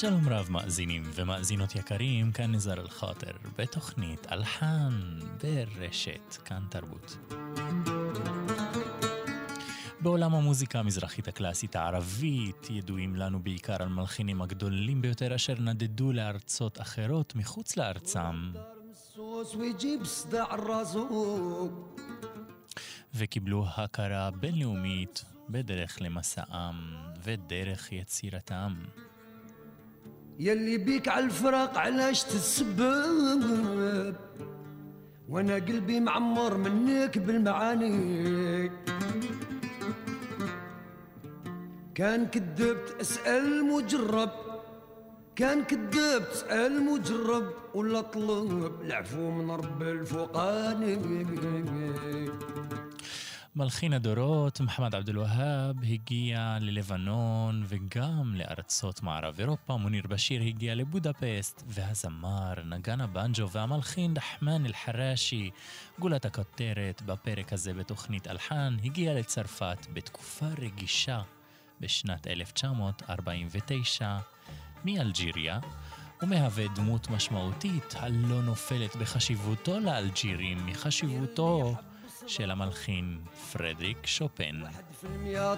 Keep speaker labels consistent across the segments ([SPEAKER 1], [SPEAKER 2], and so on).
[SPEAKER 1] שלום רב מאזינים ומאזינות יקרים, כאן נזר אל-חאטר, בתוכנית אלחן ברשת, כאן תרבות. בעולם המוזיקה המזרחית הקלאסית הערבית ידועים לנו בעיקר על מלחינים הגדולים ביותר אשר נדדו לארצות אחרות מחוץ לארצם. וקיבלו הכרה בינלאומית בדרך למסעם ודרך יצירתם.
[SPEAKER 2] يلي بيك عالفراق علاش تسبب؟ وأنا قلبي معمر منك بالمعاني. كان كذبت أسأل مجرب كان كذبت أسأل مجرب ولا طلب العفو من رب الفوقاني.
[SPEAKER 1] מלחין הדורות, מוחמד עבד אל-והאב, הגיע ללבנון וגם לארצות מערב אירופה. מוניר בשיר הגיע לבודפסט, והזמר, נגן הבנג'ו והמלחין דחמן אל-חרשי, גולת הכותרת בפרק הזה בתוכנית אלחן, הגיע לצרפת בתקופה רגישה בשנת 1949 מאלג'יריה. ומהווה דמות משמעותית הלא נופלת בחשיבותו לאלג'ירים מחשיבותו של המלחין פרדריק שופן.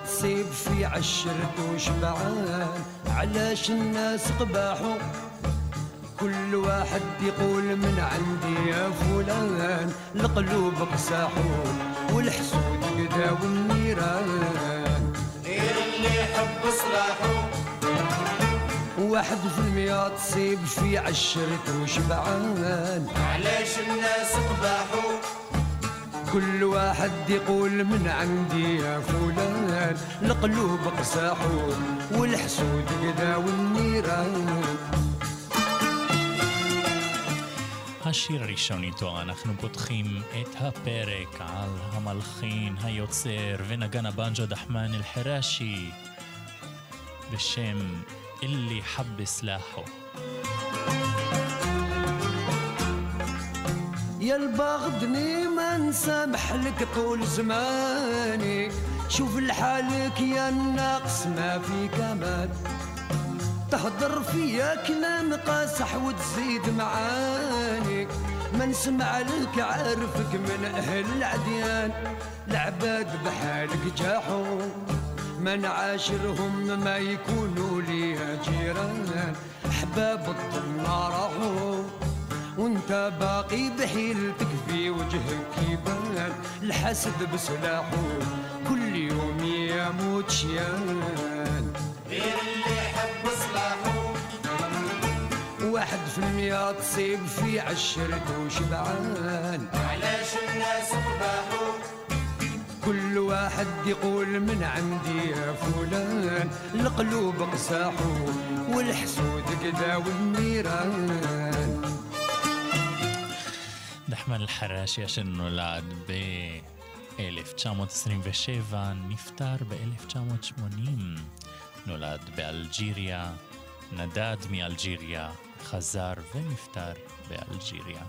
[SPEAKER 2] تصيب في عشرة وشبعان علاش الناس قباحوا كل واحد يقول من عندي يا فلان القلوب قساحوا والحسود قدا والنيران
[SPEAKER 3] غير اللي يحب صلاحه
[SPEAKER 2] واحد في المية تصيب في عشرة وشبعان
[SPEAKER 3] علاش الناس قباحوا
[SPEAKER 2] كل واحد يقول من عندي يا فلان القلوب قساحوا والحسود قدا والنيران
[SPEAKER 1] השיר הראשון איתו אנחנו פותחים את הפרק על המלחין, היוצר ונגן הבנג'ו דחמן אל-חרשי בשם אלי חב סלאחו.
[SPEAKER 2] يا البغدني ما نسامح لك طول زماني. شوف لحالك يا الناقص ما في كمال تهدر فيا كلام قاسح وتزيد معاني. ما نسمع لك عارفك من أهل العديان. العباد بحالك جاحوا ما نعاشرهم ما يكونوا لي جيران. أحباب الطنا راحوا وانت باقي بحيلتك في وجهك يبان الحسد بسلاحه كل يوم يموت شيان.
[SPEAKER 3] غير اللي يحب صلاحه.
[SPEAKER 2] واحد في المية تصيب في عشرة وشبعان
[SPEAKER 3] علاش الناس قباحوا
[SPEAKER 2] كل واحد يقول من عندي يا فلان القلوب قساحوا والحسود قدا والنيران.
[SPEAKER 1] דחמן אל-חרשי אשר נולד ב-1927, נפטר ב-1980. נולד באלג'יריה, נדד מאלג'יריה, חזר ונפטר באלג'יריה.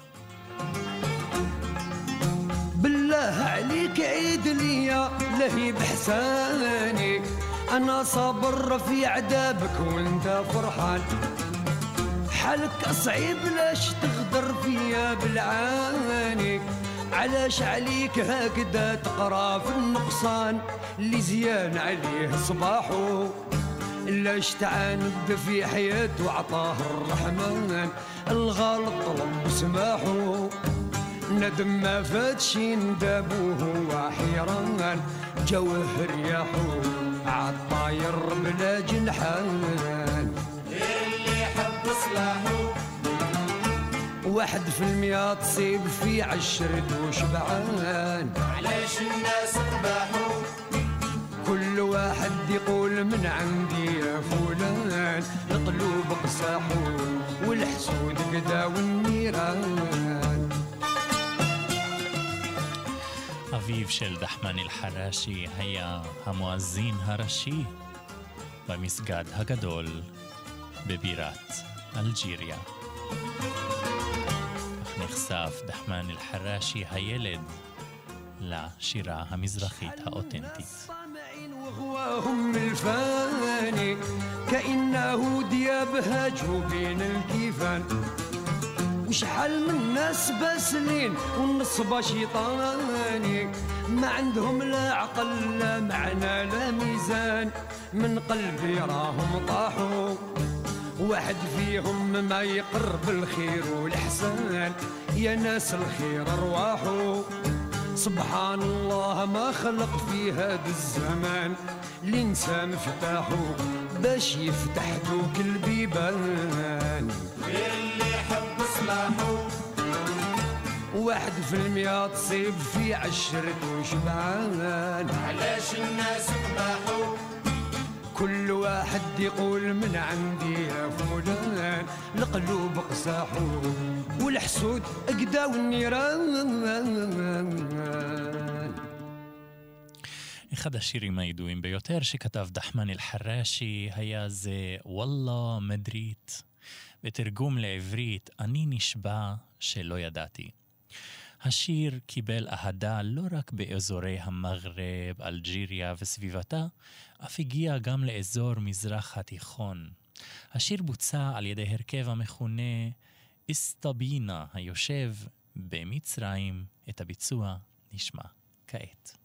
[SPEAKER 2] بالله عليك عيد ليا لهي بحساني انا صابر في عذابك وانت فرحان حالك صعيب لاش تغدر فيا بالعاني علاش عليك هكذا تقرا في النقصان؟ اللي زيان عليه صباحو لاش تعاند في حياته وعطاه الرحمن؟ الغلط طلب سماحو ندم ما فاتشي ندابوه وحيران. جوه رياحو عالطاير بلا جنحان.
[SPEAKER 3] يحب صلاحه
[SPEAKER 2] واحد في المية تصيب في عشرة وشبعان
[SPEAKER 3] علاش الناس قباحوا
[SPEAKER 2] كل واحد يقول من عندي يا فلان القلوب قساحو والحسود قدا والنيران
[SPEAKER 1] אביו של דחמן אל-חרשי היה המואזין הראשי במסגד הגדול בבירת אלג'יריה. כך נחשף דחמן אל-חרשי הילד לשירה המזרחית האותנטית.
[SPEAKER 2] الصامعين وغواهم الفان ثاني كأنه دياب هاجو بين الكيفان وشحال من ناس باسلين والنصبة شيطاني ما عندهم لا عقل لا معنى لا ميزان من قلبي راهم طاحوا واحد فيهم ما يقرب الخير والإحسان. يا ناس الخير ارواحوا سبحان الله ما خلق في هذا الزمان. الإنسان فتاحو باش يفتح دوك البيبان.
[SPEAKER 3] غير اللي يحب صلاحو
[SPEAKER 2] واحد في المية تصيب في عشرة وشبعان.
[SPEAKER 3] علاش الناس قباحو
[SPEAKER 2] كل واحد يقول من عندي يا فلان القلوب قساحو والحسود اقداو النيران
[SPEAKER 1] אחד השירים הידועים ביותר שכתב דחמן אל-חרשי היה זה וואלה מדרית, בתרגום לעברית אני נשבע שלא ידעתי. השיר קיבל אהדה לא רק באזורי המגרב, אלג'יריה וסביבתה, אף הגיע גם לאזור מזרח התיכון. השיר בוצע על ידי הרכב המכונה איסטבינה, היושב במצרים. את הביצוע נשמע כעת.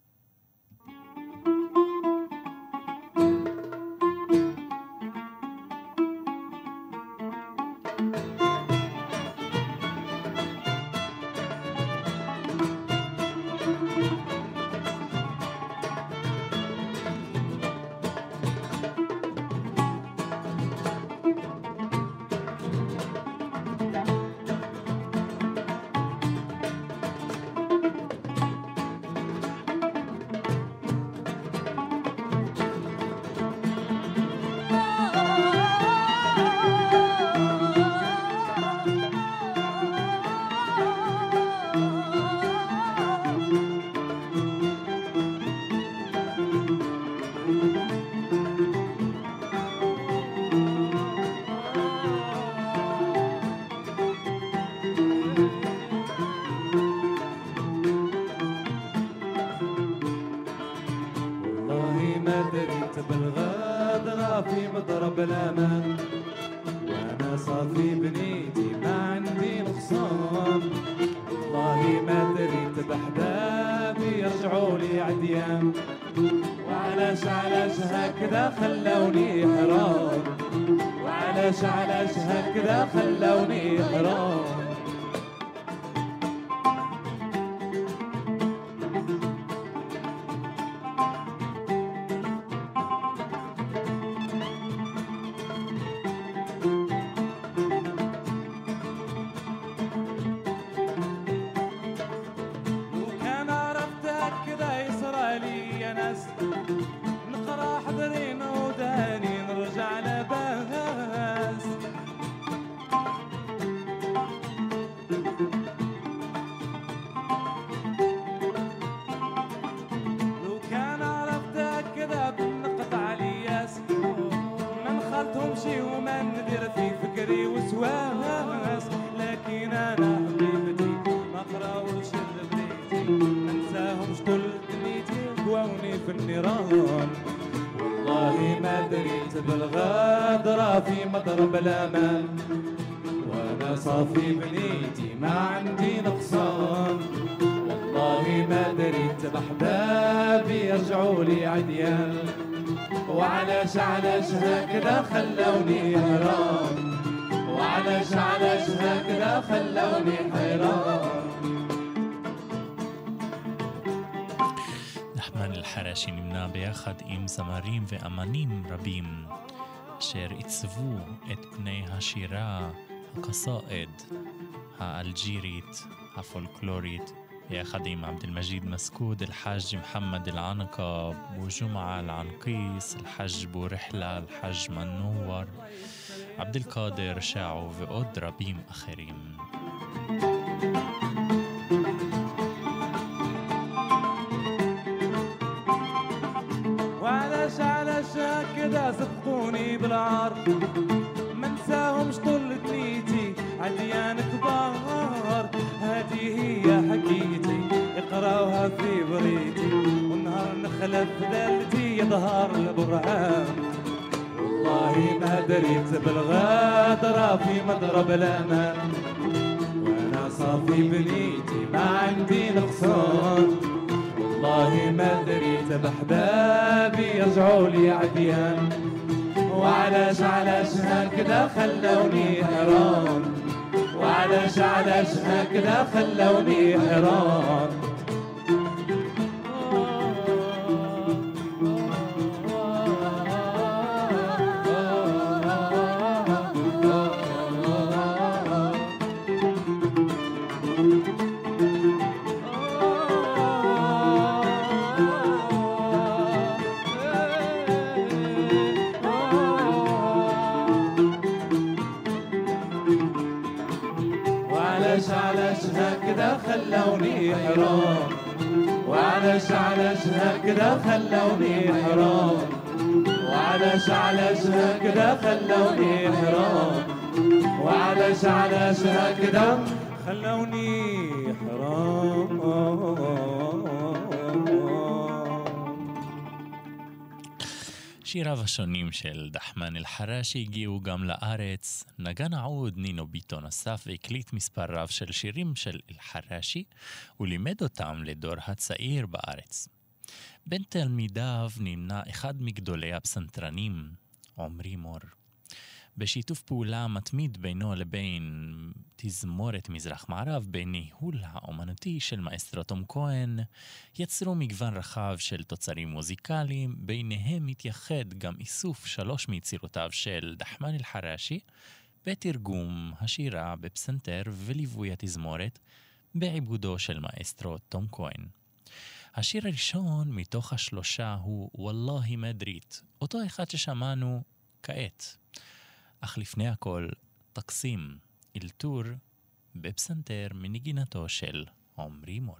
[SPEAKER 4] ما دريت بالغدرة في مضرب الأمان. وأنا صافي بنيتي ما عندي نقصان. والله ما دريت بحبابي يرجعوا لي عديان. وعلاش علاش هكذا خلوني حرام؟ وعلاش علاش هكذا خلوني حرام؟
[SPEAKER 1] זמרים ואמנים רבים, אשר עיצבו את פני השירה הקסאאד האלג'ירית, הפולקלורית, יחד עם עבד אל-מג'יד מסקוד, אל-חאג' מוחמד אל-ענקה, בוג'ומעה אל-ענקיס, אל-חאג' בורחלה, אל-חאג' מנואר, עבד אל-קאדר, שעו ועוד רבים אחרים.
[SPEAKER 4] thank you نخلف دلتي يظهر البرهان والله ما دريت بالغدرة في مضرب الأمان. وأنا صافي بنيتي ما عندي نقصان. والله ما دريت بحبابي يرجعوا لي عديان وعلاش علاش هكذا خلوني حيران؟ وعلاش علاش هكذا خلوني حيران؟ حرام وعلاش علاش هكذا خلوني حرام وعلاش علاش هكذا خلوني حرام وعلاش علاش هكذا
[SPEAKER 1] שיריו השונים של דחמן אל-חרשי הגיעו גם לארץ. נגן העוד נינו ביטון אסף והקליט מספר רב של שירים של אל-חרשי, ולימד אותם לדור הצעיר בארץ. בין תלמידיו נמנה אחד מגדולי הפסנתרנים, עמרי מור. בשיתוף פעולה מתמיד בינו לבין תזמורת מזרח-מערב בניהול האומנותי של מאסטרו תום כהן, יצרו מגוון רחב של תוצרים מוזיקליים, ביניהם מתייחד גם איסוף שלוש מיצירותיו של דחמן אל-חרשי, בתרגום השירה בפסנתר וליווי התזמורת, בעיבודו של מאסטרו תום כהן. השיר הראשון מתוך השלושה הוא וואללה מדרית, אותו אחד ששמענו כעת. אך לפני הכל, טקסים, אלתור, בפסנתר מנגינתו של עמרי מור.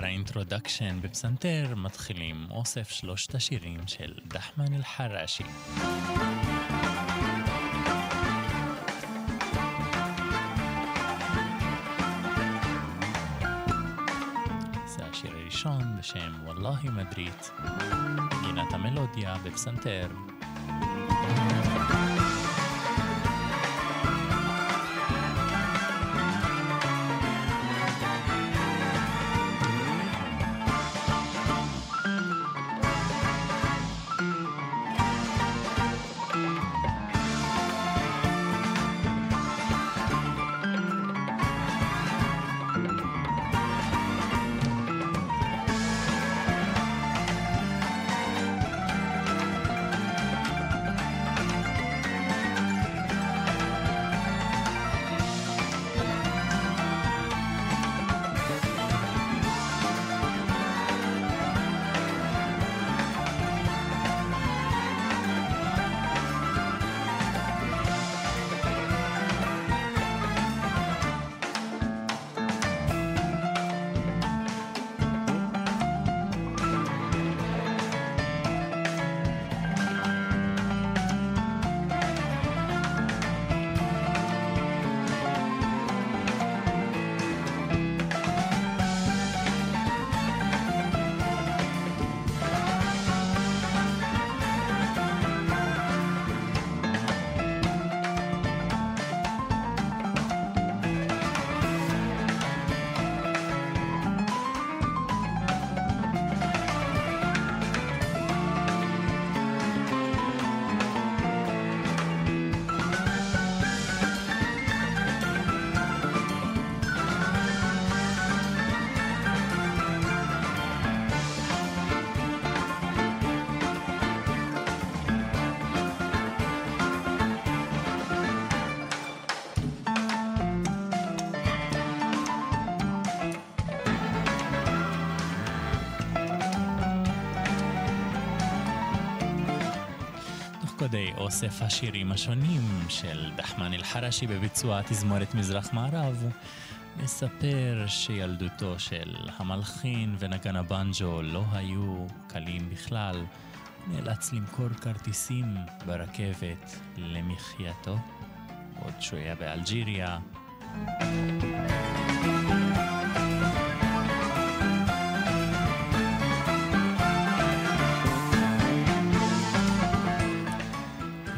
[SPEAKER 1] לאחר האינטרודקשן בפסנתר מתחילים אוסף שלושת השירים של דחמן אל-חרשי. זה השיר הראשון בשם וואללה מדרית, גינת המלודיה בפסנתר. כדי אוסף השירים השונים של דחמן אל-חרשי בביצוע תזמורת מזרח מערב, נספר שילדותו של המלחין ונגן הבנג'ו לא היו קלים בכלל. נאלץ למכור כרטיסים ברכבת למחייתו, עוד שהוא היה באלג'יריה.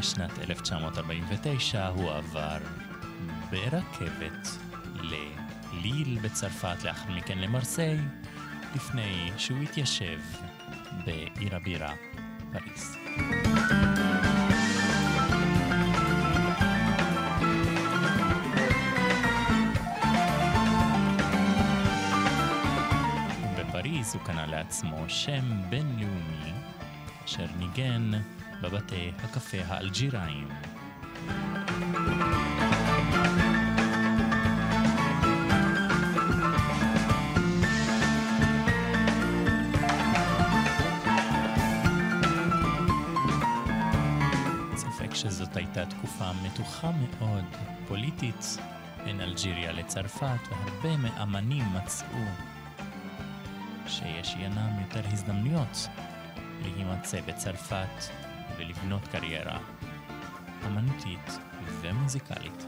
[SPEAKER 1] בשנת 1949 הוא עבר ברכבת לליל בצרפת, לאחר מכן למרסיי, לפני שהוא התיישב בעיר הבירה, פריז. בפריז הוא קנה לעצמו שם בינלאומי, אשר ניגן בבתי הקפה האלג'יראים. ספק שזאת הייתה תקופה מתוחה מאוד, פוליטית, בין אלג'יריה לצרפת, והרבה מאמנים מצאו שיש ינם יותר הזדמנויות להימצא בצרפת ולבנות קריירה אמנותית ומוזיקלית.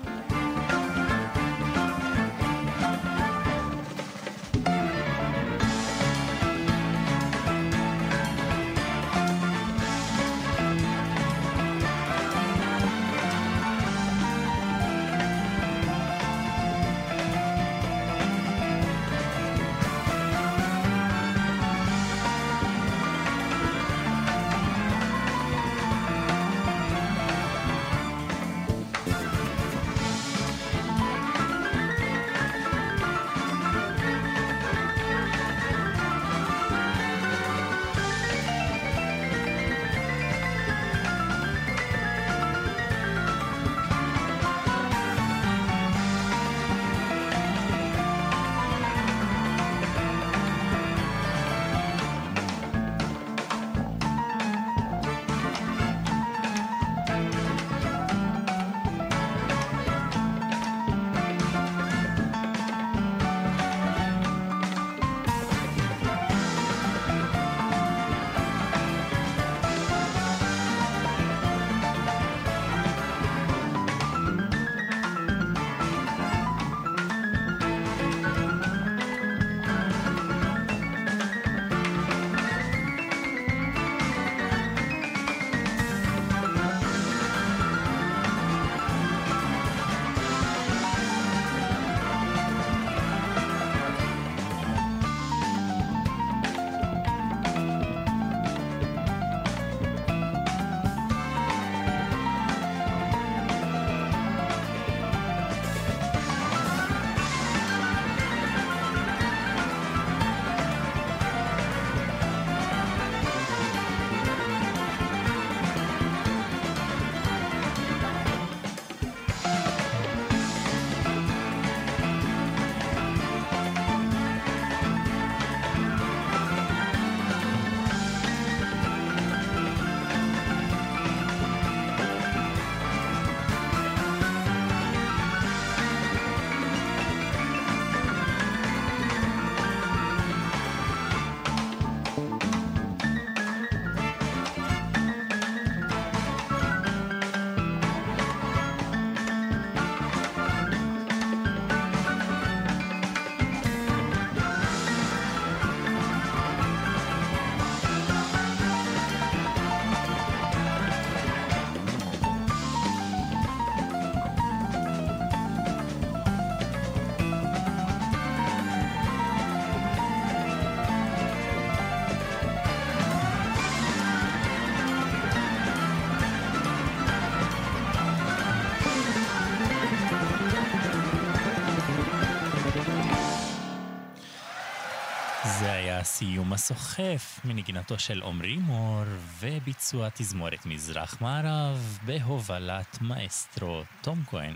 [SPEAKER 1] סיום הסוחף מנגינתו של עמרי מור וביצוע תזמורת מזרח מערב בהובלת מאסטרו תום כהן.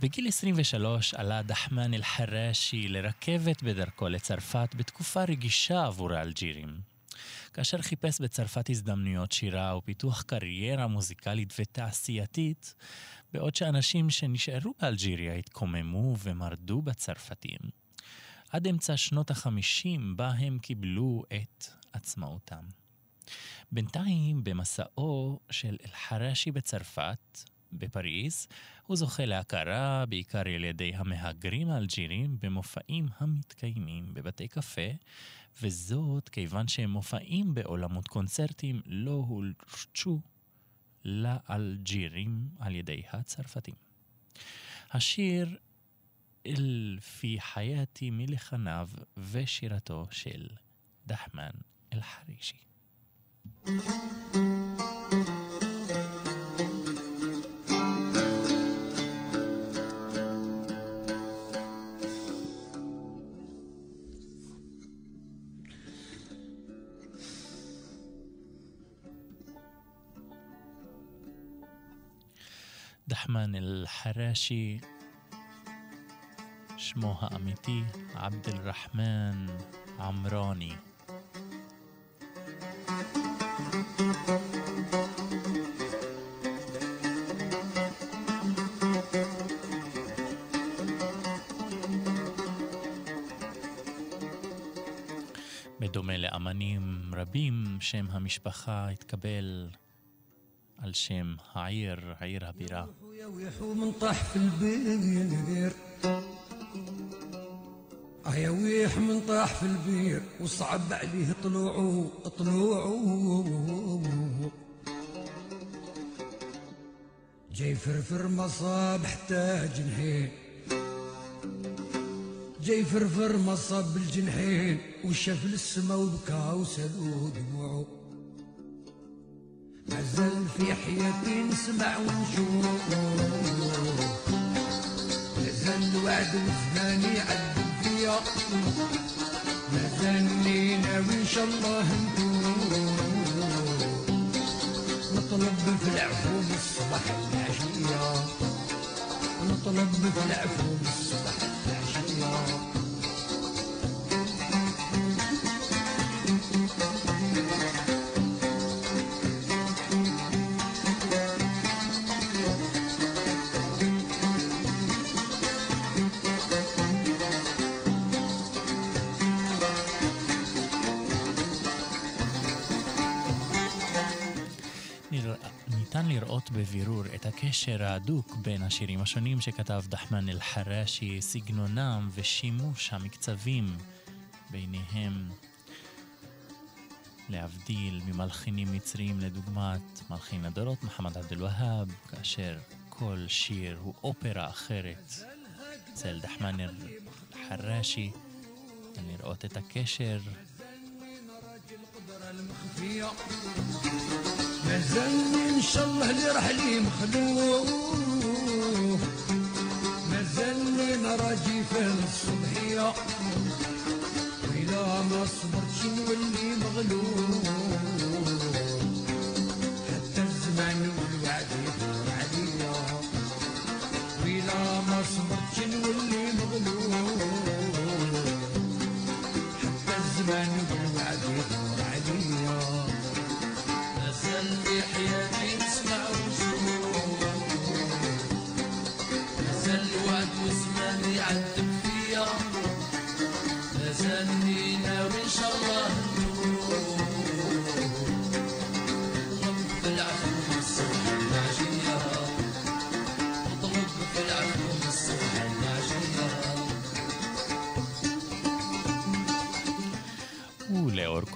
[SPEAKER 1] בגיל 23 עלה דחמן אל-חרשי לרכבת בדרכו לצרפת בתקופה רגישה עבור האלג'ירים. כאשר חיפש בצרפת הזדמנויות שירה ופיתוח קריירה מוזיקלית ותעשייתית, בעוד שאנשים שנשארו באלג'יריה התקוממו ומרדו בצרפתים. עד אמצע שנות החמישים בה הם קיבלו את עצמאותם. בינתיים, במסעו של אל-חרשי בצרפת, בפריז, הוא זוכה להכרה בעיקר על ידי המהגרים האלג'ירים במופעים המתקיימים בבתי קפה, וזאת כיוון שהם מופעים בעולמות קונצרטים לא הולשו לאלג'ירים על ידי הצרפתים. השיר في حياة ميليخاناف وشيرته شيل دحمان الحريشي. دحمان الحراشي שמו האמיתי עבד אל-רחמן עמרני. בדומה לאמנים רבים, שם המשפחה התקבל על שם העיר, עיר הבירה.
[SPEAKER 2] يا ويح من طاح في البير وصعب عليه طلوعه طلوعه. جاي فرفر مصاب حتى جنحين جاي فرفر مصاب بالجنحين وشاف للسما وبكى وسلو دموعه. مازال في حياتي نسمع ونشوف. مازال الوعد الزمان يعدي. فيا مازالني ناوي ان شاء الله نطلب في العفو الصباح العشية نطلب في العفو الصباح
[SPEAKER 1] הקשר ההדוק בין השירים השונים שכתב דחמן אל-חרשי, סגנונם ושימוש המקצבים ביניהם. להבדיל ממלחינים מצריים לדוגמת מלחין הדורות מוחמד עבד אל-והאב, כאשר כל שיר הוא אופרה אחרת. אצל דחמן אל-חרשי, לראות את הקשר
[SPEAKER 2] مازالني ان شاء الله اللي راح لي مخلوف مازالني نراجي في الصبحية وإلا ما صبرتش نولي مغلوب حتى الزمان والوعد يدور عليا وإلا ما صبرتش نولي مغلوب حتى الزمان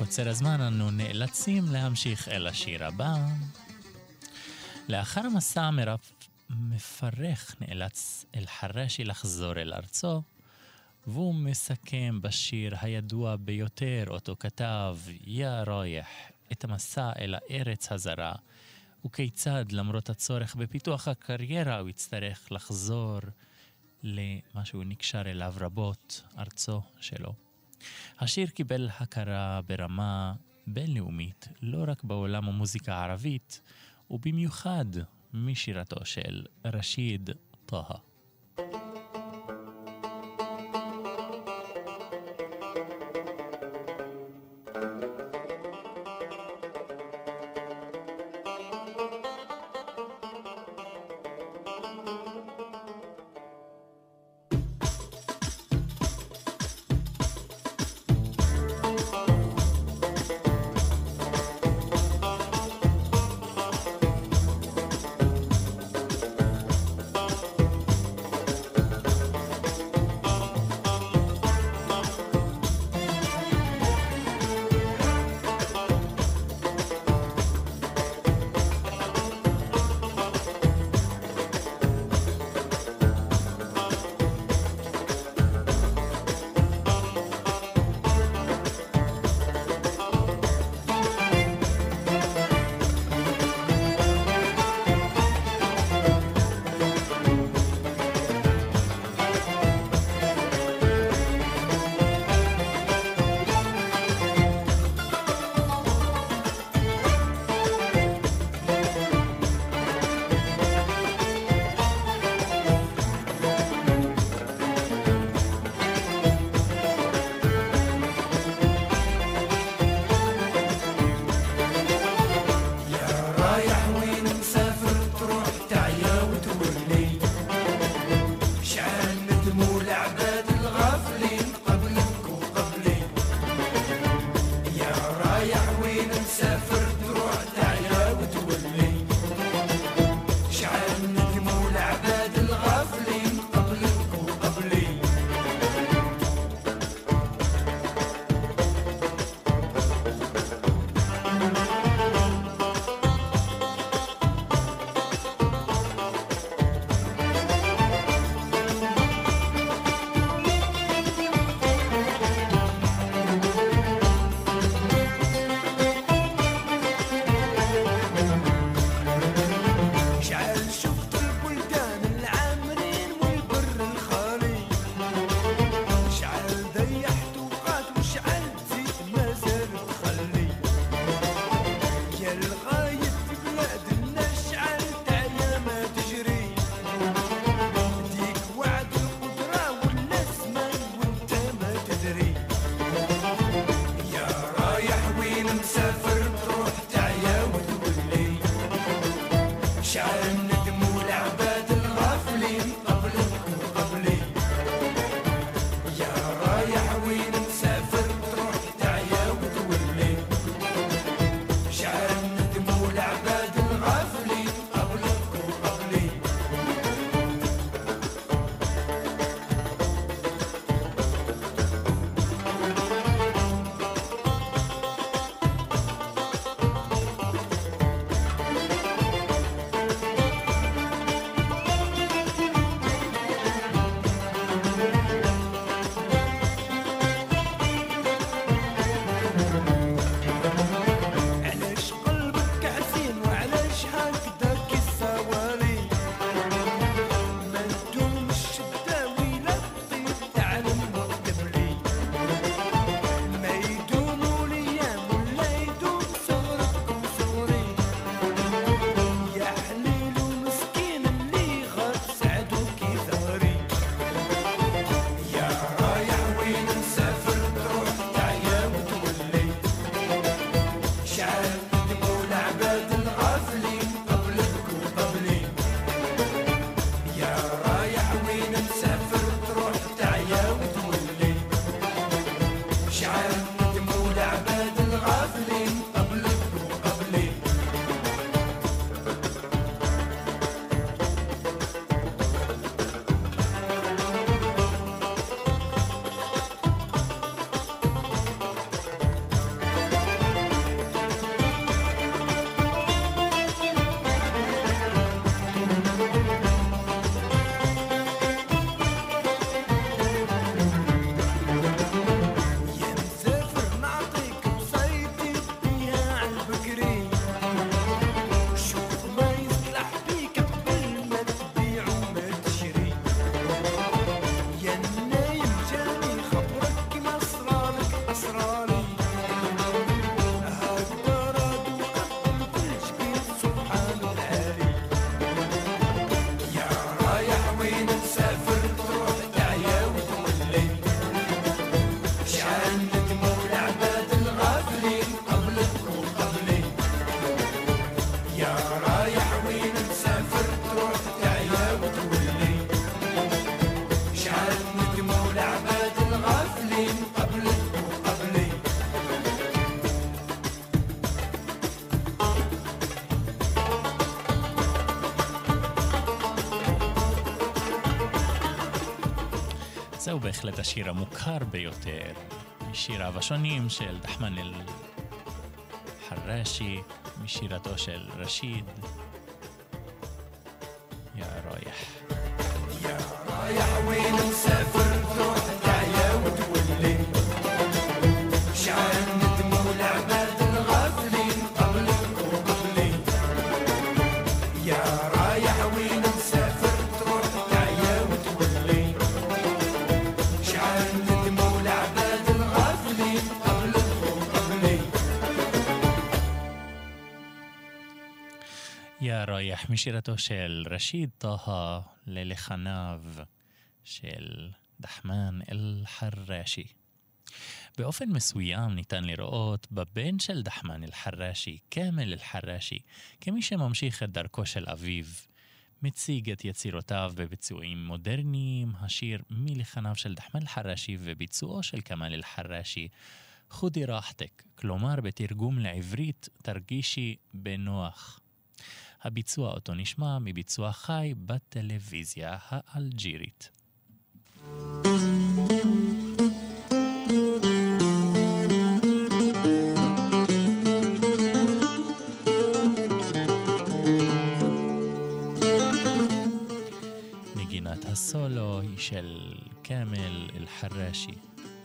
[SPEAKER 1] קוצר הזמן אנו נאלצים להמשיך אל השיר הבא. לאחר המרף מפרך נאלץ אל-חרשי לחזור אל ארצו, והוא מסכם בשיר הידוע ביותר אותו כתב, יא ראיח, את המסע אל הארץ הזרה, וכיצד למרות הצורך בפיתוח הקריירה הוא יצטרך לחזור למה שהוא נקשר אליו רבות, ארצו שלו. השיר קיבל הכרה ברמה בינלאומית, לא רק בעולם המוזיקה הערבית, ובמיוחד משירתו של רשיד טאהא. זהו בהחלט השיר המוכר ביותר משיריו השונים של דחמן אל-חרשי, משירתו של רשיד. יא
[SPEAKER 3] רויח. יא רויח
[SPEAKER 1] ונוסף ראיח משירתו של רשיד טאהא ללחניו של דחמן אל-חרשי. באופן מסוים ניתן לראות בבן של דחמן אל-חרשי, כאמל אל-חרשי, כמי שממשיך את דרכו של אביו. מציג את יצירותיו בביצועים מודרניים, השיר מלחניו של דחמן אל-חרשי וביצועו של כמאל אל-חרשי, חודי ראחתק, כלומר בתרגום לעברית תרגישי בנוח. הביצוע אותו נשמע מביצוע חי בטלוויזיה האלג'ירית. נגינת הסולו היא של כאמל אל-חרשי,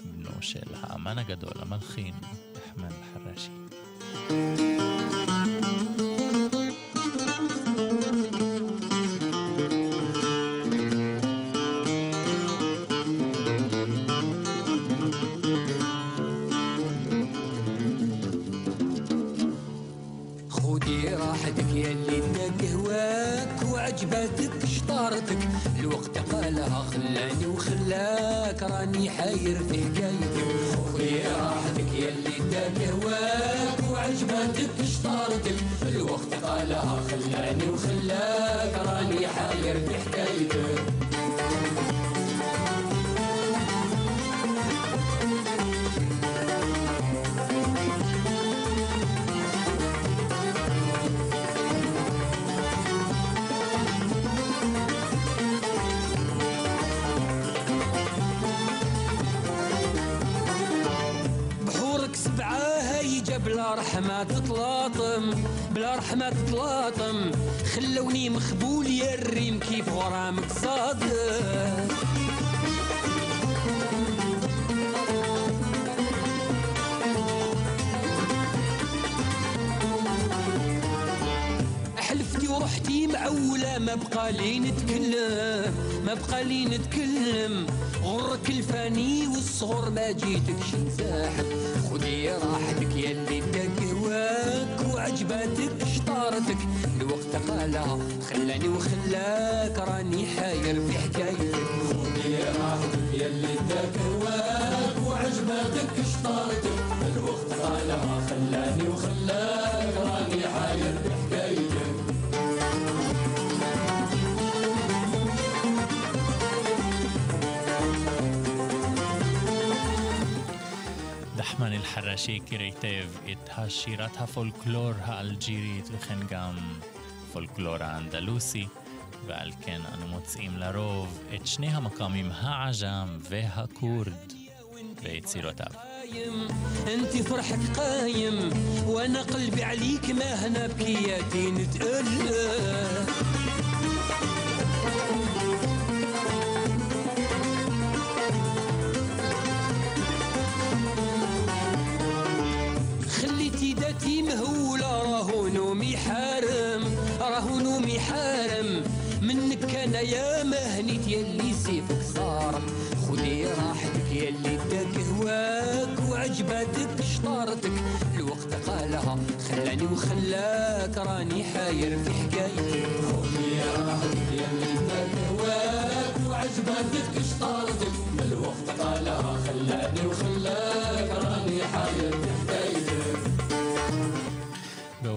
[SPEAKER 1] בנו של האמן הגדול, המלחין, אחמד אל-חרשי.
[SPEAKER 5] خودي راحتك داك هواك وعجبتك شطارتك. الوقت قالها خلاني وخلاك راني حاير في حكايتك وعجبتك شطارتك الوقت. قالها خلاني وخلاك راني حاير في تطلاطم بلا رحمة تطلاطم خلوني مخبول يا الريم كيف غرامك صادق؟ ورحتي معولة ما بقى لي نتكلم ما بقى لي نتكلم. غرك الفاني والصغر ما جيتك شي خدي راحتك يا اللي وعجباتك شطارتك الوقت قالها خلاني وخلاك راني حاير في حكايتك. خدي راحتك يا اللي داك هواك وعجباتك شطارتك الوقت قالها خلاني وخلاك
[SPEAKER 1] דחמן אל-חרשי הכיר היטב את השירת הפולקלור האלג'ירית וכן גם פולקלור האנדלוסי, ועל כן אנו מוצאים לרוב את שני המקאמים העג'ם והכורד ביצירותיו.
[SPEAKER 5] انت فرحك قايم وانا قلبي عليك ما هنا بكياتي نتألم داتي مهولة راهو نومي حارم راهو نومي حارم. منك كان يا مهنيت يلي سيفك صار خذي راحتك يلي داك هواك وعجبتك شطارتك. الوقت قالها خلاني وخلاك راني حاير في حكايتي خذي راحتك يلي داك هواك وعجبتك شطارتك. الوقت قالها خلاني وخلاك.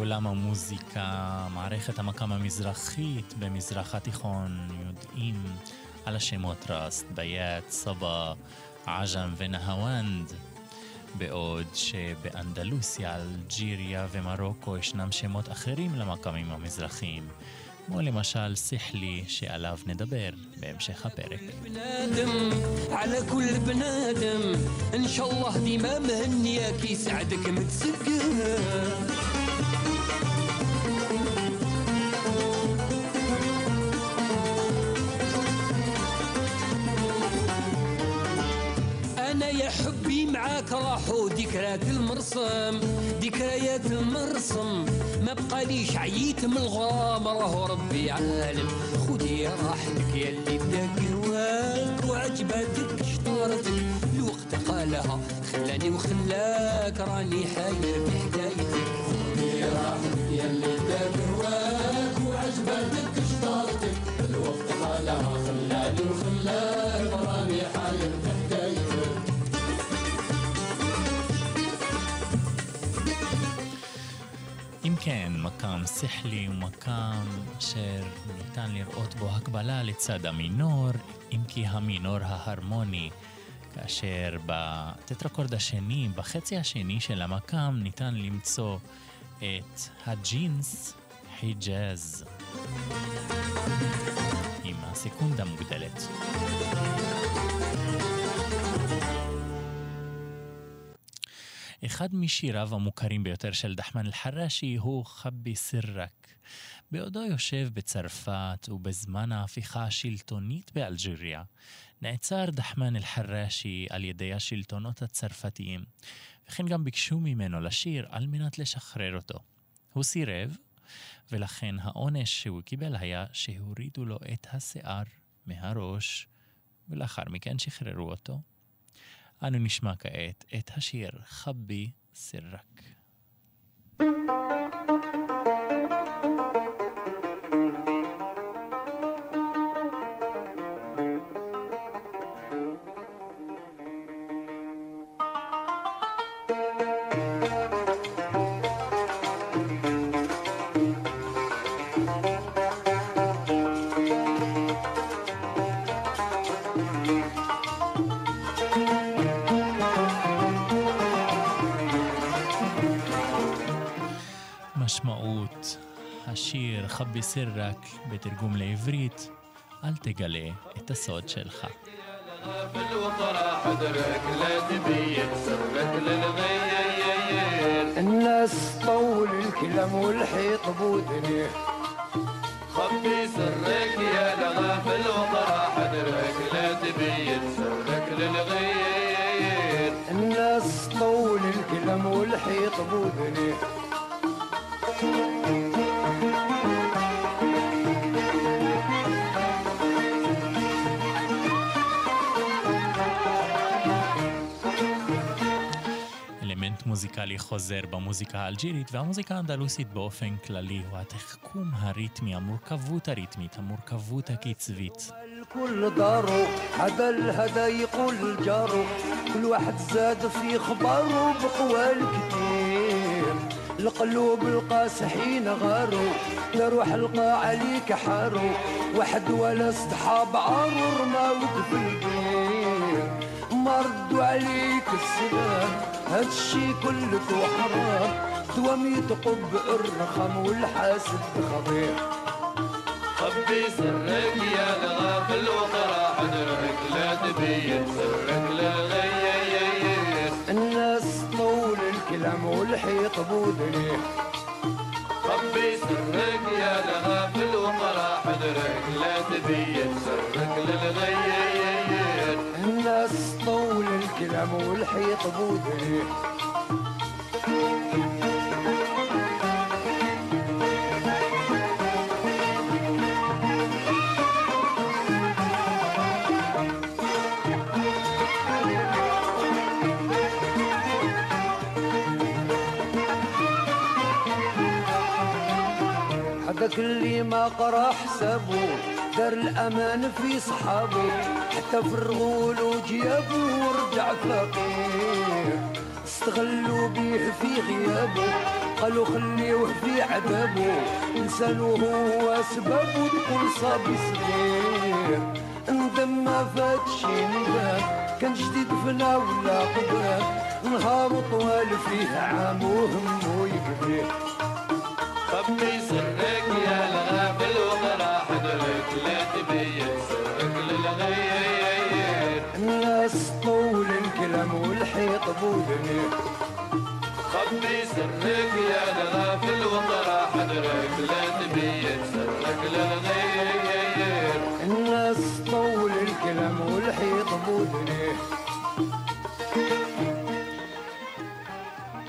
[SPEAKER 1] בעולם המוזיקה, מערכת המקאם המזרחית במזרח התיכון יודעים על השמות ראסט, ביאט, סבא, עג'ם ונהוונד, בעוד שבאנדלוסיה, אלג'יריה ומרוקו ישנם שמות אחרים למקאמים המזרחיים, כמו למשל סיחלי שעליו נדבר בהמשך הפרק.
[SPEAKER 5] بنادم على كل بنادم ان شاء الله ديما مهنياك يسعدك متسقم حبي معاك راحوا ذكريات المرسم ذكريات المرسم. ما بقاليش عييت من الغرام راهو ربي عالم. خدي راحتك يا اللي داك هواك وعجبتك شطارتك. الوقت قالها خلاني وخلاك راني حاير في حكايتك خدي راحتك يا اللي داك هواك وعجبتك شطارتك. الوقت قالها خلاني وخلاك راني حاير في
[SPEAKER 1] אם כן, מקאם שכלי הוא מקאם אשר ניתן לראות בו הקבלה לצד המינור, אם כי המינור ההרמוני, כאשר בטטרקורד השני, בחצי השני של המקאם, ניתן למצוא את הג'ינס חיג'אז, עם הסקונדה מוגדלת. אחד משיריו המוכרים ביותר של דחמן אל-חרשי הוא חבי סירק. בעודו יושב בצרפת ובזמן ההפיכה השלטונית באלג'יריה, נעצר דחמן אל-חרשי על ידי השלטונות הצרפתיים, וכן גם ביקשו ממנו לשיר על מנת לשחרר אותו. הוא סירב, ולכן העונש שהוא קיבל היה שהורידו לו את השיער מהראש, ולאחר מכן שחררו אותו. אנו נשמע כעת את השיר חבי סירק. משמעות השיר חבי סירק בתרגום לעברית, אל תגלה את הסוד שלך.
[SPEAKER 3] غافل وطرح حذرك لا تبين سرك للغير
[SPEAKER 2] الناس طول الكلام والحيط بودني
[SPEAKER 3] خبي سرك يا لغافل وطرح حذرك لا تبين سرك للغير
[SPEAKER 2] الناس طول الكلام والحيط بودني
[SPEAKER 1] מוזיקלי חוזר במוזיקה האלג'ירית והמוזיקה האנדלוסית באופן כללי הוא התחכום הריתמי, המורכבות הריתמית, המורכבות הקצבית.
[SPEAKER 2] الكل دارو هذا الهدى يقول جارو كل واحد زاد في خباره بقوال كتير القلوب القاسحين غارو تروح القى عليك حارو واحد ولا صحاب عارو رماوك في البير ردوا عليك السلام. هادشي كله حرام. دوام يتقب الرخم والحاسد خضير
[SPEAKER 3] خبي سرك يا الغافل وقرا حضرك لا تبين سرك للغير
[SPEAKER 2] الناس طول الكلام والحيط بودني الكلام والحيط بودني هذاك اللي ما قرأ حسابه. دار الأمان في صحابه حتى فرغوا له جيابه ورجع فقير استغلوا بيه في غيابه قالوا خليوه في عذابه. انسانه هو سببه تقول صبي صغير ندم ما فات شي ندم كان جديد فينا ولا قدام نهار طوال فيه عام وهمه يكبر الكلام والحيط بودني
[SPEAKER 3] خبي سرك يا الغافل وقرا حضرك لا تبين سرك للغير
[SPEAKER 2] الناس طول الكلام والحيط بودني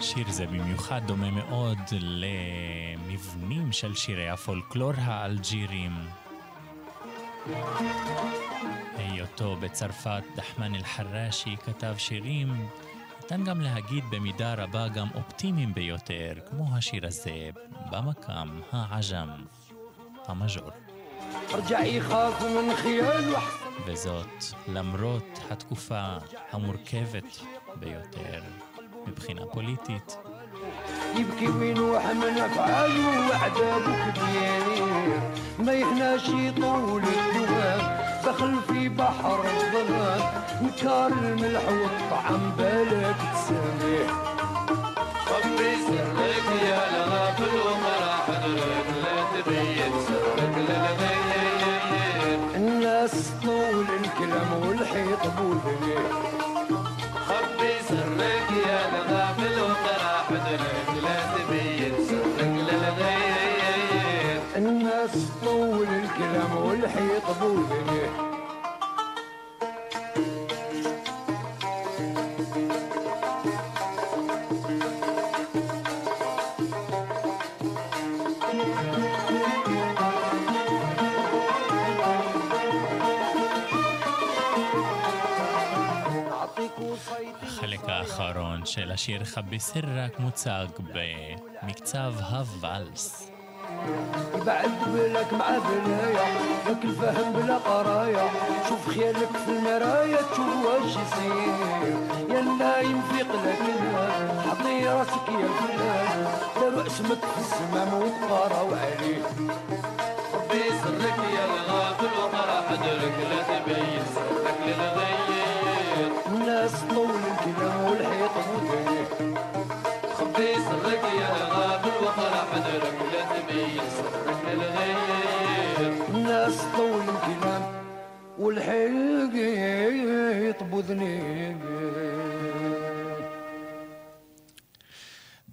[SPEAKER 1] שיר זה במיוחד דומה מאוד למבנים של שירי הפולקלור האלג'ירים. היותו בצרפת דחמן אל-חרשי כתב שירים, ניתן גם להגיד במידה רבה גם אופטימיים ביותר, כמו השיר הזה, במקאם העג'ם, המז'ור. וזאת למרות התקופה המורכבת ביותר מבחינה פוליטית,
[SPEAKER 2] يبكي وينوح من افعاله وعذابه كبير ما يهناش يطول الدوام دخل في بحر الظلام. نكار الملح والطعم بالك تسامح
[SPEAKER 3] خبي سرك يا الغافل
[SPEAKER 1] גבול. של השיר חביסרק מוצג במקצב הוואלס.
[SPEAKER 2] يبعد بالك مع بنايا لك الفهم بلا قرايا. شوف خيالك في المرايا تشوف واش يصير. يا نايم في قلقنا حطي راسك يا فلان. داروا اسمك في السمام وقراو عليه
[SPEAKER 3] خبي سرك يا الغافل وقرا حضرك لا تبين سرك للغير
[SPEAKER 2] الناس طول الكلام والحيط ودني
[SPEAKER 3] يا
[SPEAKER 2] ناس طول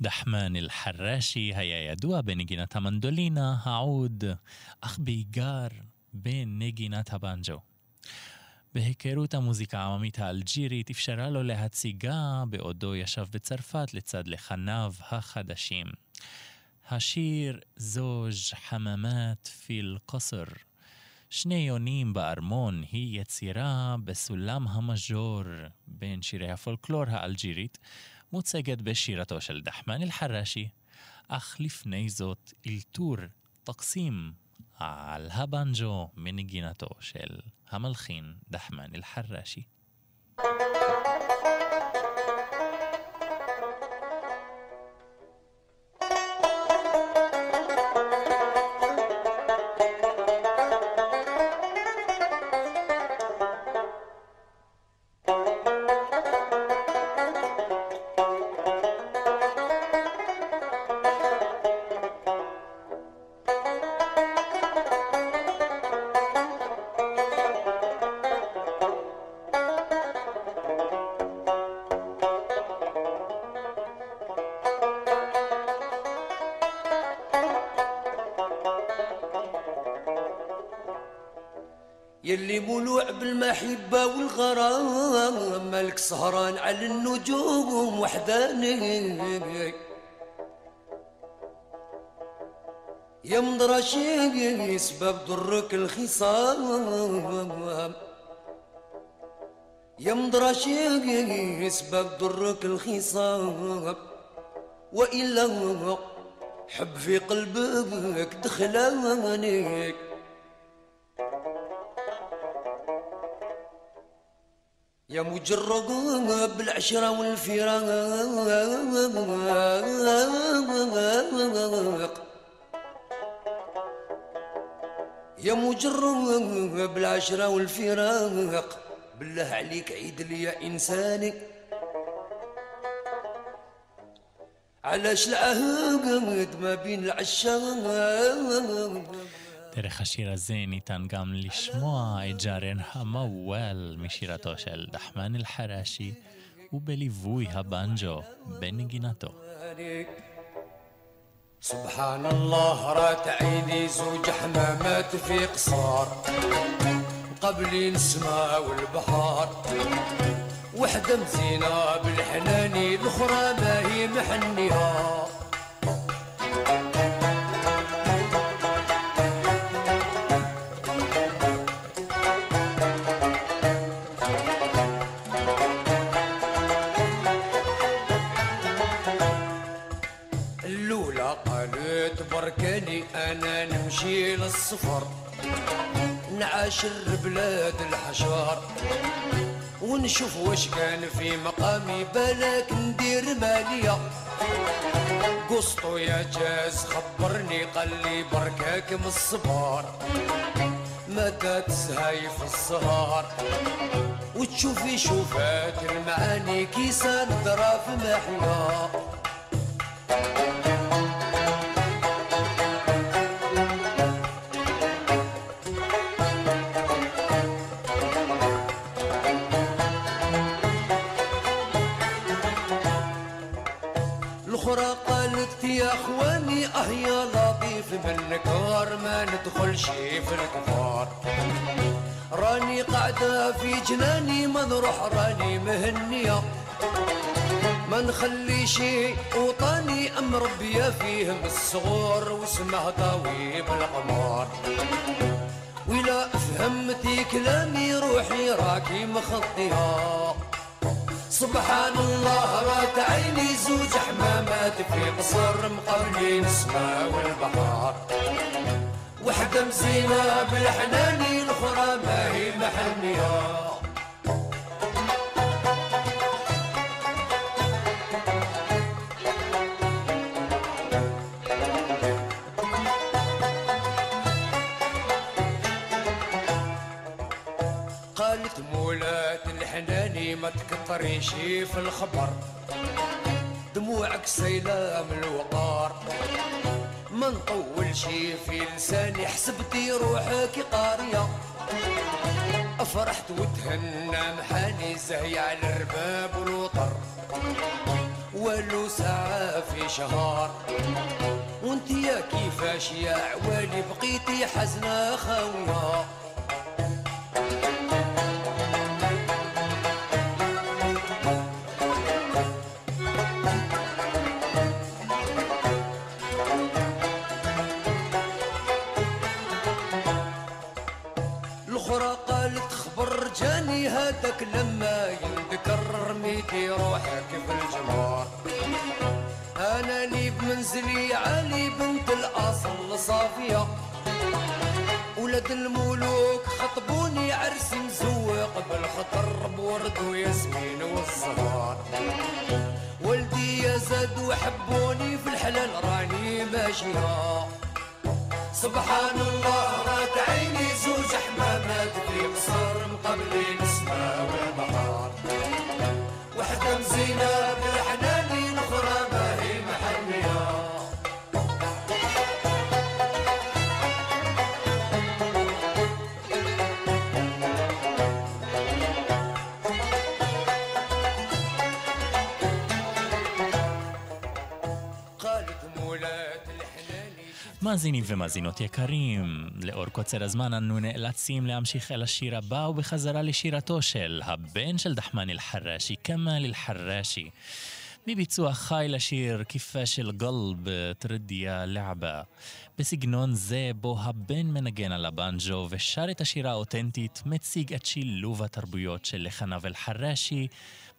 [SPEAKER 2] دحمان
[SPEAKER 1] الحراشي هيا بين بنجينا ماندولينا هعود أخ بيجار بين نيجينا بانجو. בהיכרות המוזיקה העממית האלג'ירית אפשרה לו להציגה בעודו ישב בצרפת לצד לחניו החדשים. השיר זוז' חממת פיל קוסר שני יונים בארמון היא יצירה בסולם המז'ור בין שירי הפולקלור האלג'ירית, מוצגת בשירתו של דחמן אל-חרשי, אך לפני זאת אלתור תקסים על הבנג'ו מנגינתו של
[SPEAKER 6] هملخين
[SPEAKER 2] دحمان الحراشي. بالمحبة والغرام مالك سهران على النجوم وحداني. يا مدرشي سبب ضرك الخصام. يا مدرشي سبب ضرك الخصام. وإلا حب في قلبك دخلاني مجرد بالعشرة والفراق يا مجرد بالعشرة والفراق بالله عليك عيد لي يا إنساني علاش العهد ما بين العشاق؟
[SPEAKER 1] דרך השיר הזה ניתן גם לשמוע את ג'ארן המוואל משירתו של דחמן אל-חרשי ובליווי הבנג'ו בנגינתו.
[SPEAKER 2] سبحان الله رات عيني زوج حمامات في قصار قبلين السماء والبحار وحدة مزينة بالحناني الأخرى ما هي محنيها للصفر نعاشر بلاد الحشار ونشوف واش كان في مقامي بالك ندير مالية. قسطو يا جاز خبرني قال لي بركاك من الصبار متى تسهاي في السهر وتشوفي شوفات المعاني كيسان ظراف محيا. كار ما ندخلش في الكفار راني قاعدة في جناني ما نروح راني مهنية. ما نخلي شي وطني أم ربي فيه من الصغور واسمه ضوي بالقمار ولا فهمتي كلامي روحي راكي مخطيها سبحان الله رات عيني زوج حمامات في قصر مقابلين السماء والبحر وحدة مزينة بالحناني الأخرى ما هي محنية. قالت مولات الحناني ما تكتريش في الخبر. دموعك سيلة من الوقار. ما نطول شي في لساني حسبتي روحك قارية. أفرحت وتهنى محاني زهي على الرباب والوطر. ولو ساعة في شهر. وانت يا كيفاش يا عوالي بقيتي حزنة خاوية راني ماشيه سبحان الله
[SPEAKER 1] מאזינים ומאזינות יקרים, לאור קוצר הזמן אנו נאלצים להמשיך אל השיר הבא ובחזרה לשירתו של הבן של דחמן אל-חרשי, כמאל אל-חרשי. בביצוע חי לשיר כיפה של גלב, טרדיה לעבה. בסגנון זה בו הבן מנגן על הבנג'ו ושר את השירה האותנטית, מציג את שילוב התרבויות של לחניו אל-חרשי,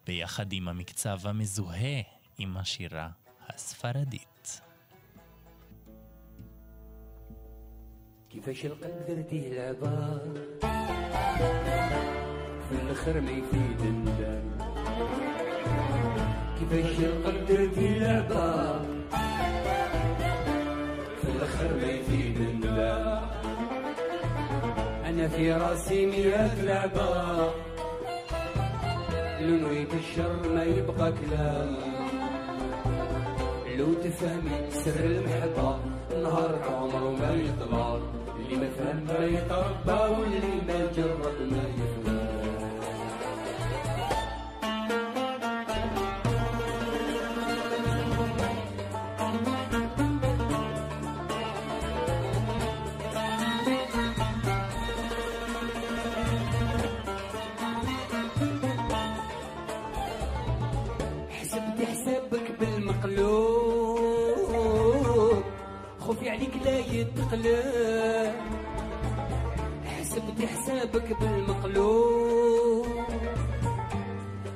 [SPEAKER 1] ביחד עם המקצב המזוהה עם השירה הספרדית.
[SPEAKER 5] كيفاش القدر تيلعبها في الآخر ما يفيد الندم كيفاش القدر تيلعبها في الآخر ما يفيد الندم أنا في راسي ميات لعبة. لونو يكشر ما يبقى كلام. لو تفهمي سر المحبة. نهار عمره ما يطلع. اللي ما فهم ما يتربى واللي ما جرب ما يفهم. يتقلب. حسبت حسابك بالمقلوب.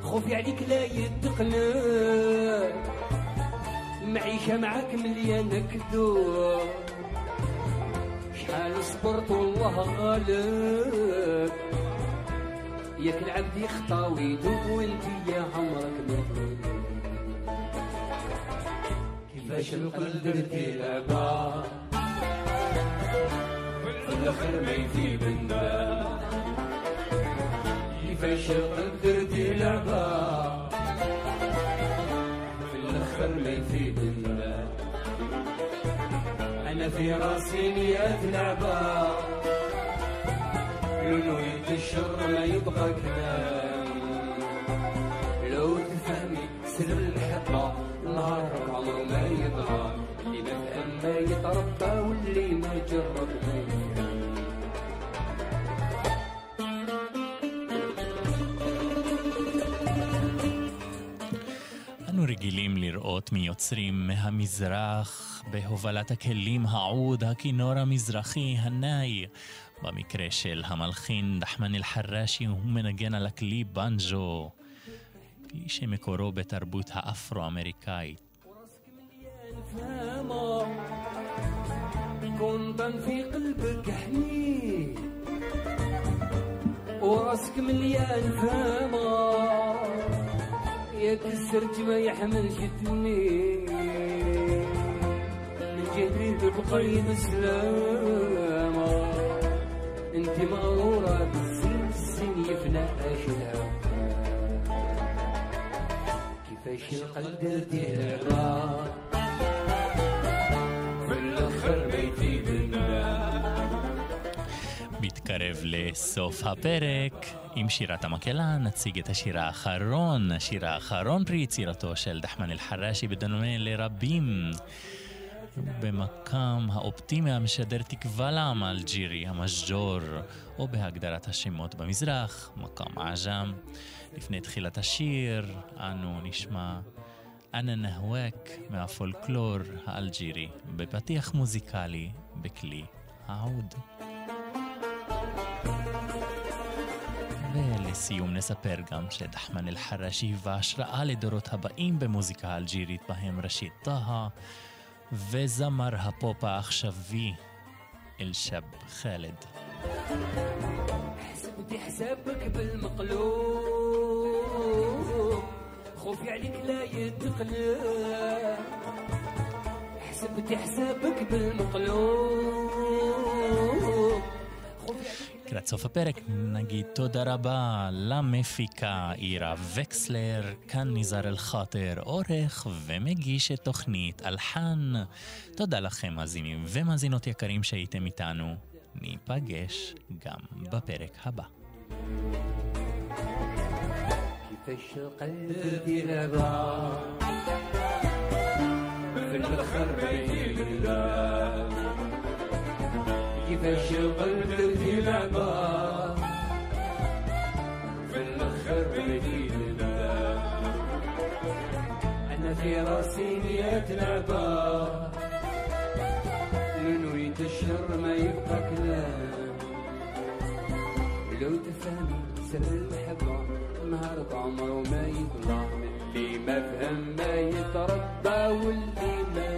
[SPEAKER 5] خوفي عليك لا يتقلب. المعيشة معاك مليانة كذوب. شحال صبرت والله غالب. ياك العبد يخطى ويدوب وانت يا عمرك تدوب. كيفاش القلب درتي لعبة في الندم كيفاش القلب درتي لعبة في الأخر ما يفيد الندم أنا في راسي ميات لعبه لونو يتشر ما يبقى كلام. لو تفهمي سر المحبة نهار عمره ما يضرب اللي ما فهم ما يتربى واللي ما جرب ما
[SPEAKER 1] רגילים לראות מיוצרים מהמזרח בהובלת הכלים העוד, הכינור המזרחי, הנאי. במקרה של המלחין דחמן אל-חרשי הוא מנגן על הכלי בנג'ו, כלי שמקורו בתרבות האפרו-אמריקאית.
[SPEAKER 5] فهمة كنت في قلبك حنين وراسك مليان فهمة يا كسرت ما يحملش تنين من جديد بقيد سلامة أنت مغرورة بالسن السن يفنى اشلها كيفاش القلب تهرب في
[SPEAKER 1] מתקרב לסוף הפרק. עם שירת המקהלה נציג את השיר האחרון, השיר האחרון פרי יצירתו של דחמן אל-חרשי בדומה לרבים. במקם האופטימי המשדר תקווה לעם האלג'ירי, המשג'ור, או בהגדרת השמות במזרח, מקם עג'ם. לפני תחילת השיר, אנו נשמע אנה נהווק מהפולקלור האלג'ירי, בפתיח מוזיקלי בכלי העוד. ולסיום נספר גם שדחמן אל-חרשי היווה השראה לדורות הבאים במוזיקה האלג'ירית בהם ראשית טאהא וזמר הפופ העכשווי אל-שב ח'אלד.
[SPEAKER 5] حسبت حسابك بالمقلوب خوفي عليك لا يتقلب حسبت حسابك بالمقلوب خوفي عليك
[SPEAKER 1] לקראת סוף הפרק נגיד תודה רבה למפיקה אירה וקסלר, כאן ניזר אל-חאטר, עורך ומגיש את תוכנית אלחן. תודה לכם מאזינים ומאזינות יקרים שהייתם איתנו. ניפגש גם בפרק הבא.
[SPEAKER 5] كيفاش القلب تلعبها في الاخر ما يفيد الندم
[SPEAKER 2] تشغل لعبة في الآخر بيدينا أنا في راسي مية لعبة لنريد الشر ما يبقى كلام لو تفهمي سر المحبة نهار عمره ما يطلع اللي ما فهم ما يتربى واللي ما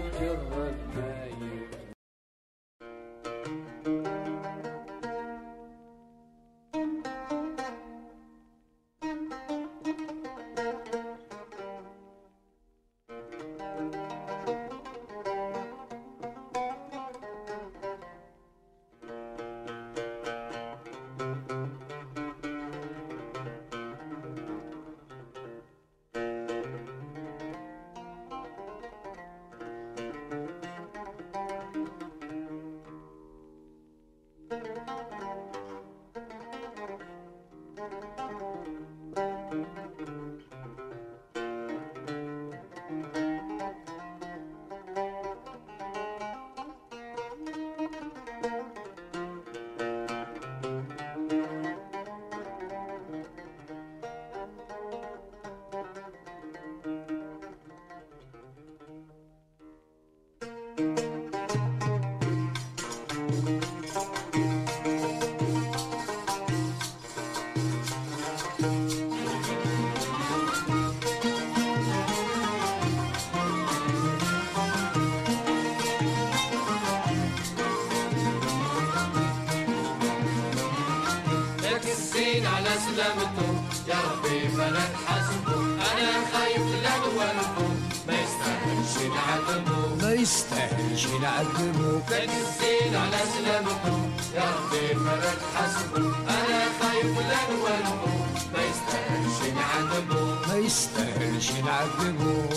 [SPEAKER 3] نعذبه لك الزين على سلامته يا ربي فلك حسبه أنا خايف لدولته ما يستاهلش نعذبه
[SPEAKER 2] ما يستاهلش نعذبه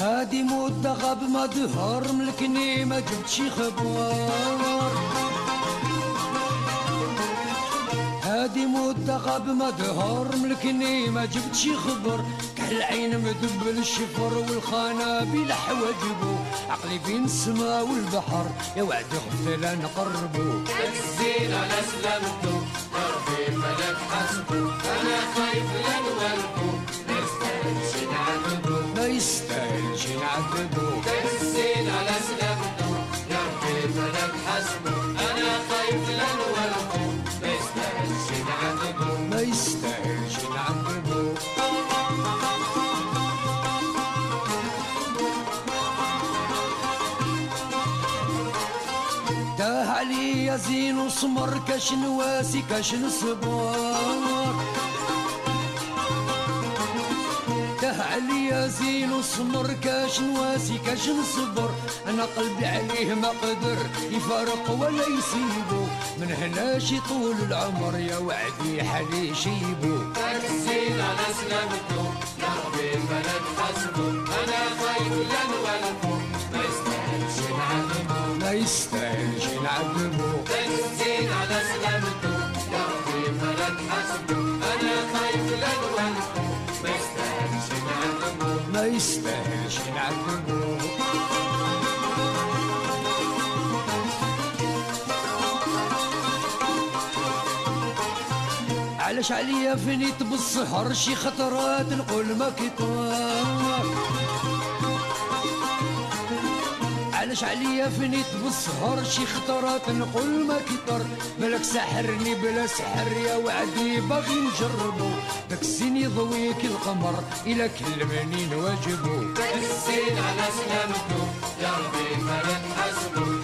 [SPEAKER 2] هادي مدة غاب ما دهر ملكني ما جبت شي خبر. غاب دهر ملكني ما جبت شي خبر؟ كالعين مدبل الشفر بلا حواجبو عقلي بين السما والبحر يا وعد غفل نقربو.
[SPEAKER 3] لك الزين على سلامته يا ربي فلك حسبه أنا خايف لدولته
[SPEAKER 2] وسمر كاش نواسي كاش نصبر تاه علي زين وسمر كاش نواسي كاش نصبر أنا قلبي عليه ما قدر يفارق ولا يسيبو من هناش طول العمر يا وعدي حالي شيبو
[SPEAKER 3] تنسين على سلامته يا ربي فلك حسبه أنا خايف لنولده ما يستاهلش نعذبه
[SPEAKER 2] ما يستاهلش نعذبو
[SPEAKER 3] ما يستاهلش نعذبه
[SPEAKER 2] ما يستاهلش نعذبو علاش عليا فنيت بالسهر شي خطرات نقول ما كتوار علاش عليا فنيت بالسهر شي خطرات نقول ما كتر مالك سحرني بلا سحر يا وعدي باغي نجربو. داك السين يضويك القمر إلا كلمني نواجبو.
[SPEAKER 3] تنسين على سلامته يا ربي فلك حسبه